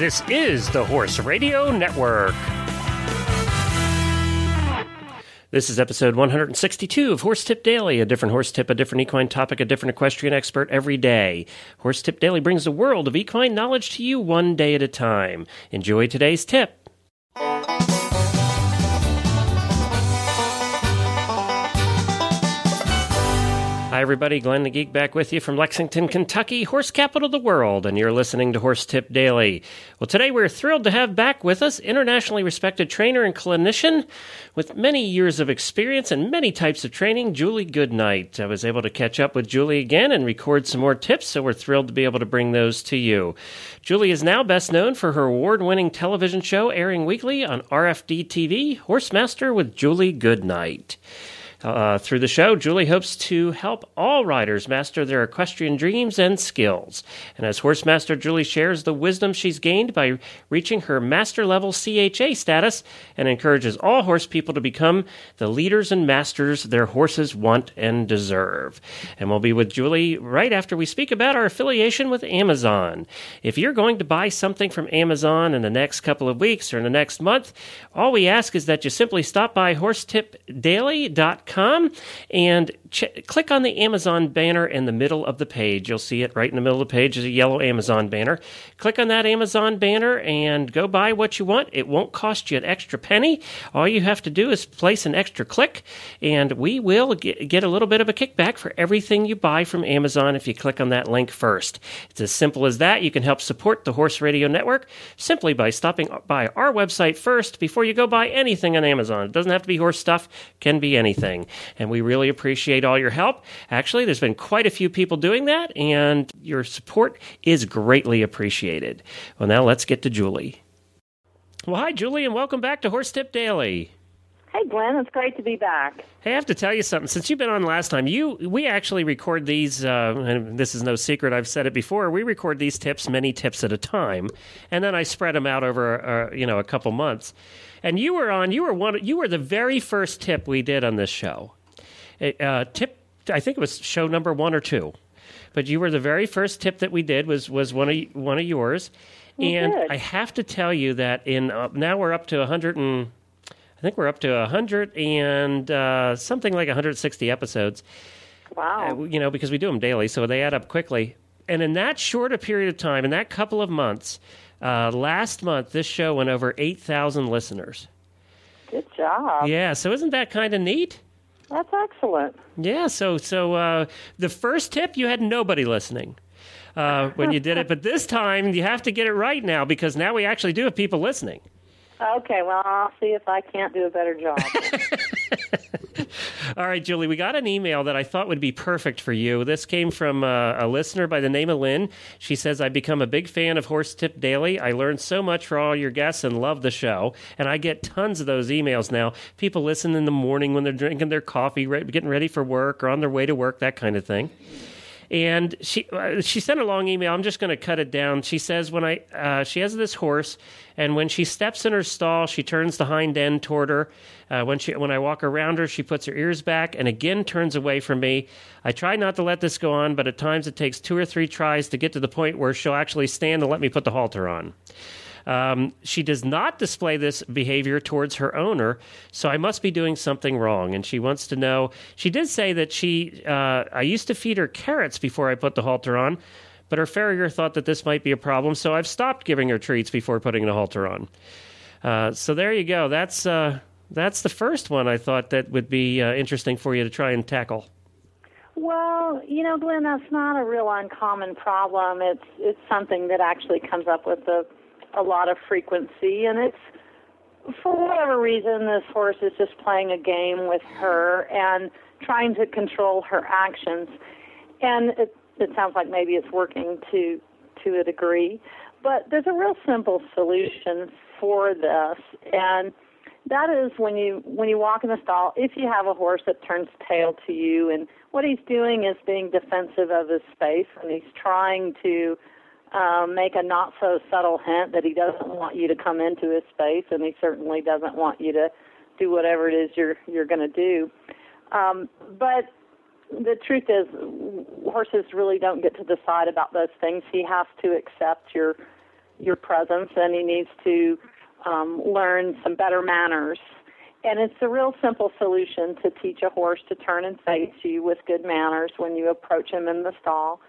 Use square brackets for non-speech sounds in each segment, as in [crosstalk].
This is the Horse Radio Network. This is episode 162 of Horse Tip Daily, a different horse tip, a different equine topic, a different equestrian expert every day. Horse Tip Daily brings the world of equine knowledge to you one day at a time. Enjoy today's tip. Hi, everybody. Glenn the Geek back with you from Lexington, Kentucky, horse capital of the world, and you're listening to Horse Tip Daily. Well, today we're thrilled to have back with us internationally respected trainer and clinician with many years of experience and many types of training, Julie Goodnight. I was able to catch up with Julie again and record some more tips, so we're thrilled to be able to bring those to you. Julie is now best known for her award winning television show airing weekly on RFD TV, Horsemaster with Julie Goodnight. Uh, through the show, Julie hopes to help all riders master their equestrian dreams and skills. And as horse master, Julie shares the wisdom she's gained by reaching her master level CHA status and encourages all horse people to become the leaders and masters their horses want and deserve. And we'll be with Julie right after we speak about our affiliation with Amazon. If you're going to buy something from Amazon in the next couple of weeks or in the next month, all we ask is that you simply stop by horsetipdaily.com and ch- click on the Amazon banner in the middle of the page. You'll see it right in the middle of the page is a yellow Amazon banner. Click on that Amazon banner and go buy what you want. It won't cost you an extra penny. All you have to do is place an extra click, and we will get, get a little bit of a kickback for everything you buy from Amazon if you click on that link first. It's as simple as that. You can help support the Horse Radio Network simply by stopping by our website first before you go buy anything on Amazon. It doesn't have to be horse stuff, can be anything and we really appreciate all your help. Actually, there's been quite a few people doing that, and your support is greatly appreciated. Well, now let's get to Julie. Well, hi, Julie, and welcome back to Horse Tip Daily. Hey, Glenn, it's great to be back. Hey, I have to tell you something. Since you've been on last time, you we actually record these. Uh, and this is no secret. I've said it before. We record these tips, many tips at a time, and then I spread them out over uh, you know a couple months. And you were on. You were one. You were the very first tip we did on this show. Uh, tip. I think it was show number one or two, but you were the very first tip that we did was was one of one of yours. and good. I have to tell you that in uh, now we're up to 100 and I think we're up to 100 and uh, something like 160 episodes. Wow. Uh, you know, because we do them daily, so they add up quickly. And in that short a period of time, in that couple of months, uh, last month this show went over 8,000 listeners. Good job. Yeah, so isn't that kind of neat? That's excellent. Yeah, so so uh, the first tip you had nobody listening uh, when you did it, but this time you have to get it right now because now we actually do have people listening. Okay, well, I'll see if I can't do a better job. [laughs] All right, Julie, we got an email that I thought would be perfect for you. This came from uh, a listener by the name of Lynn. She says, I've become a big fan of Horse Tip Daily. I learned so much from all your guests and love the show. And I get tons of those emails now. People listen in the morning when they're drinking their coffee, re- getting ready for work, or on their way to work, that kind of thing. And she uh, she sent a long email. I'm just going to cut it down. She says when I uh, she has this horse, and when she steps in her stall, she turns the hind end toward her. Uh, when she when I walk around her, she puts her ears back and again turns away from me. I try not to let this go on, but at times it takes two or three tries to get to the point where she'll actually stand and let me put the halter on. Um, she does not display this behavior towards her owner, so I must be doing something wrong. And she wants to know. She did say that she. Uh, I used to feed her carrots before I put the halter on, but her farrier thought that this might be a problem, so I've stopped giving her treats before putting the halter on. Uh, so there you go. That's uh, that's the first one I thought that would be uh, interesting for you to try and tackle. well, you know, Glenn, that's not a real uncommon problem. It's it's something that actually comes up with a a lot of frequency, and it's for whatever reason this horse is just playing a game with her and trying to control her actions, and it it sounds like maybe it's working to to a degree, but there's a real simple solution for this, and that is when you when you walk in the stall if you have a horse that turns tail to you and what he's doing is being defensive of his space and he's trying to um, make a not so subtle hint that he doesn't want you to come into his space and he certainly doesn't want you to do whatever it is you're you're going to do um, but the truth is horses really don't get to decide about those things he has to accept your your presence and he needs to um, learn some better manners. And it's a real simple solution to teach a horse to turn and face you with good manners when you approach him in the stall.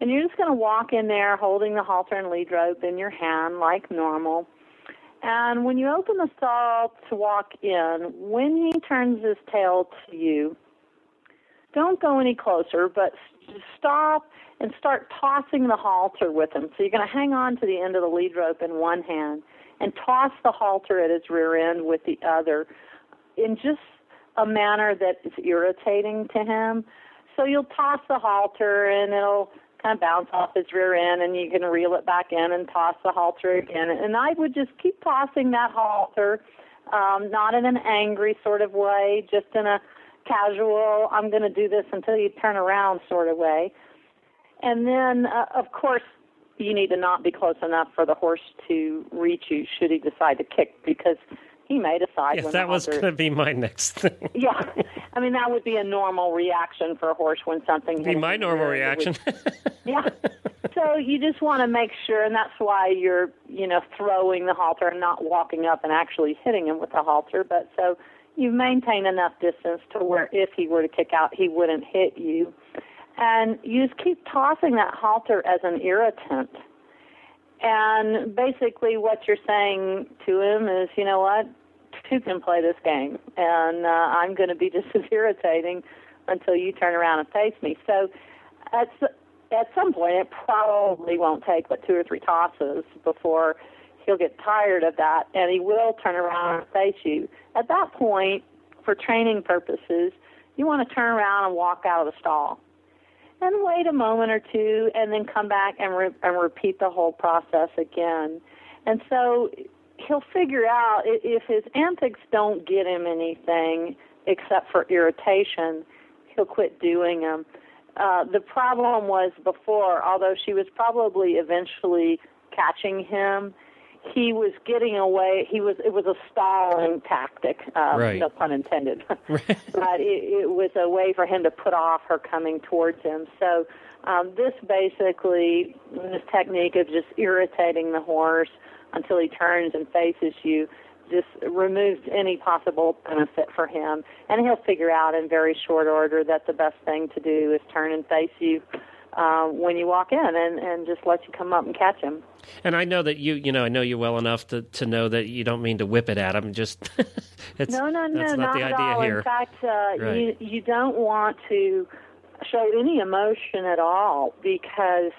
And you're just going to walk in there holding the halter and lead rope in your hand like normal. And when you open the stall to walk in, when he turns his tail to you, don't go any closer, but just stop and start tossing the halter with him. So you're going to hang on to the end of the lead rope in one hand and toss the halter at his rear end with the other in just a manner that is irritating to him. So you'll toss the halter and it'll kind of bounce off his rear end and you can reel it back in and toss the halter again. And I would just keep tossing that halter, um, not in an angry sort of way, just in a casual, I'm going to do this until you turn around sort of way. And then, uh, of course, you need to not be close enough for the horse to reach you should he decide to kick because he may decide. Yes, that was going to be my next thing. [laughs] yeah, I mean that would be a normal reaction for a horse when something. Be my normal reaction. [laughs] [laughs] yeah. So you just want to make sure, and that's why you're, you know, throwing the halter and not walking up and actually hitting him with the halter. But so you maintain enough distance to where if he were to kick out, he wouldn't hit you. And you just keep tossing that halter as an irritant. And basically, what you're saying to him is, you know what, two can play this game, and uh, I'm going to be [laughs] just as irritating until you turn around and face me. So, at at some point, it probably won't take but two or three tosses before he'll get tired of that, and he will turn around and face you. At that point, for training purposes, you want to turn around and walk out of the stall and wait a moment or two and then come back and, re- and repeat the whole process again. And so he'll figure out if his antics don't get him anything except for irritation, he'll quit doing them. Uh, the problem was before, although she was probably eventually catching him, he was getting away. He was it was a stalling tactic, um, right. no pun intended. [laughs] [laughs] but it, it was a way for him to put off her coming towards him. So um, this basically this technique of just irritating the horse until he turns and faces you just removes any possible benefit for him, and he'll figure out in very short order that the best thing to do is turn and face you uh, when you walk in and, and just let you come up and catch him. And I know that you, you know, I know you well enough to, to know that you don't mean to whip it at him. Just [laughs] it's, no, no, no, that's not, not the idea all. here. In fact, uh, Right. you you don't want to show any emotion at all because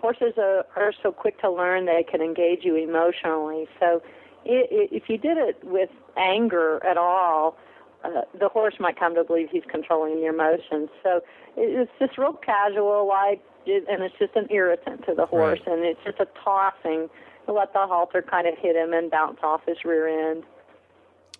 horses are, are so quick to learn they can engage you emotionally. So i i if you did it with anger at all, uh, the horse might come to believe he's controlling your emotions. So it, it's just real casual, like, it, and it's just an irritant to the horse, Right. and it's just a tossing let the halter kind of hit him and bounce off his rear end.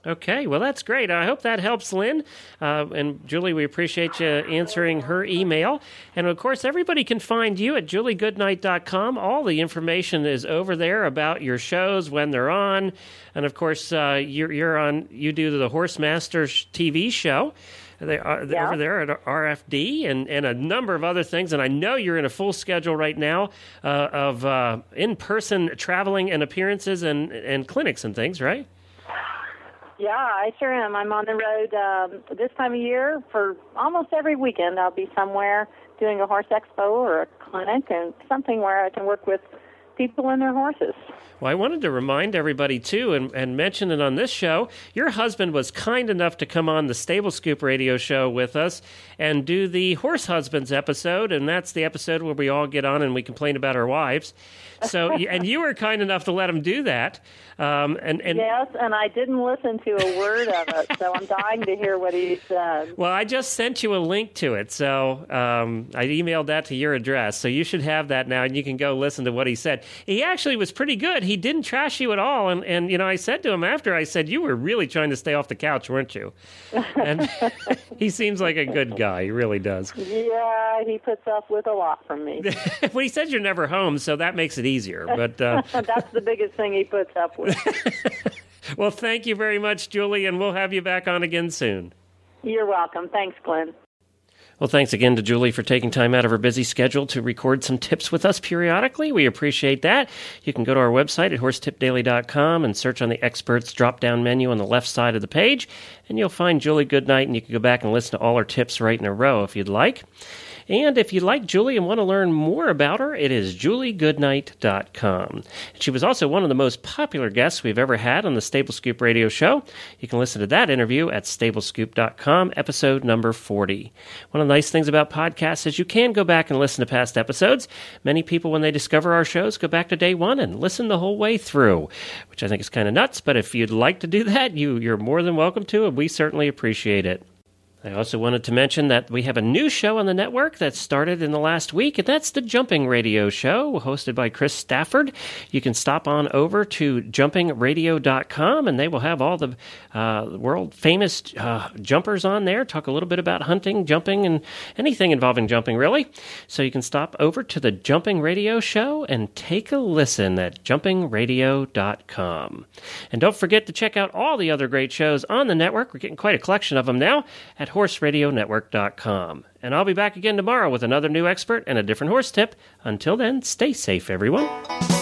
Okay, well, that's great. I hope that helps Lynn. Uh, and Julie, we appreciate you answering her email. And of course, everybody can find you at juliegoodnight.com. All the information is over there about your shows, when they're on. And of course, uh, you're, you're on, you do the Horse Masters TV show. They are Yeah. over there at RFD and, and a number of other things. And I know you're in a full schedule right now uh, of uh, in person traveling and appearances and, and clinics and things, right? Yeah, I sure am. I'm on the road um, this time of year for almost every weekend. I'll be somewhere doing a horse expo or a clinic and something where I can work with people and their horses. Well, I wanted to remind everybody too, and, and mention it on this show. Your husband was kind enough to come on the Stable Scoop radio show with us and do the Horse Husbands episode, and that's the episode where we all get on and we complain about our wives. So, and you were kind enough to let him do that. Um, and and Yes, and I didn't listen to a word of it, so I'm dying to hear what he said. well, I just sent you a link to it, so um, I emailed that to your address. So you should have that now, and you can go listen to what he said. He actually was pretty good. He didn't trash you at all, and and you know, I said to him after, I said, "You were really trying to stay off the couch, weren't you?" And [laughs] he seems like a good guy. He really does. Yeah, he puts up with a lot from me. [laughs] well, he says you're never home, so that makes it easier. But uh, [laughs] That's the biggest thing he puts up with. well, thank you very much, Julie, and we'll have you back on again soon. You're welcome. Thanks, Glenn. Well, thanks again to Julie for taking time out of her busy schedule to record some tips with us periodically. We appreciate that. You can go to our website at horsetipdaily.com and search on the experts drop down menu on the left side of the page, and you'll find Julie Goodnight, and you can go back and listen to all her tips right in a row if you'd like. And if you like Julie and want to learn more about her, it is juliegoodnight.com. She was also one of the most popular guests we've ever had on the Stable Scoop radio show. You can listen to that interview at stablescoop.com, episode number 40. One of the nice things about podcasts is you can go back and listen to past episodes. Many people, when they discover our shows, go back to day one and listen the whole way through, which I think is kind of nuts. But if you'd like to do that, you, you're more than welcome to, we certainly appreciate it. I also wanted to mention that we have a new show on the network that started in the last week, and that's the Jumping Radio Show, hosted by Chris Stafford. You can stop on over to jumpingradio.com, and they will have all the uh, world famous uh, jumpers on there, talk a little bit about hunting, jumping, and anything involving jumping, really. So you can stop over to the Jumping Radio Show and take a listen at jumpingradio.com. And don't forget to check out all the other great shows on the network. We're getting quite a collection of them now at horseradionetwork.com. And I'll be back again tomorrow with another new expert and a different horse tip. Until then, stay safe, everyone.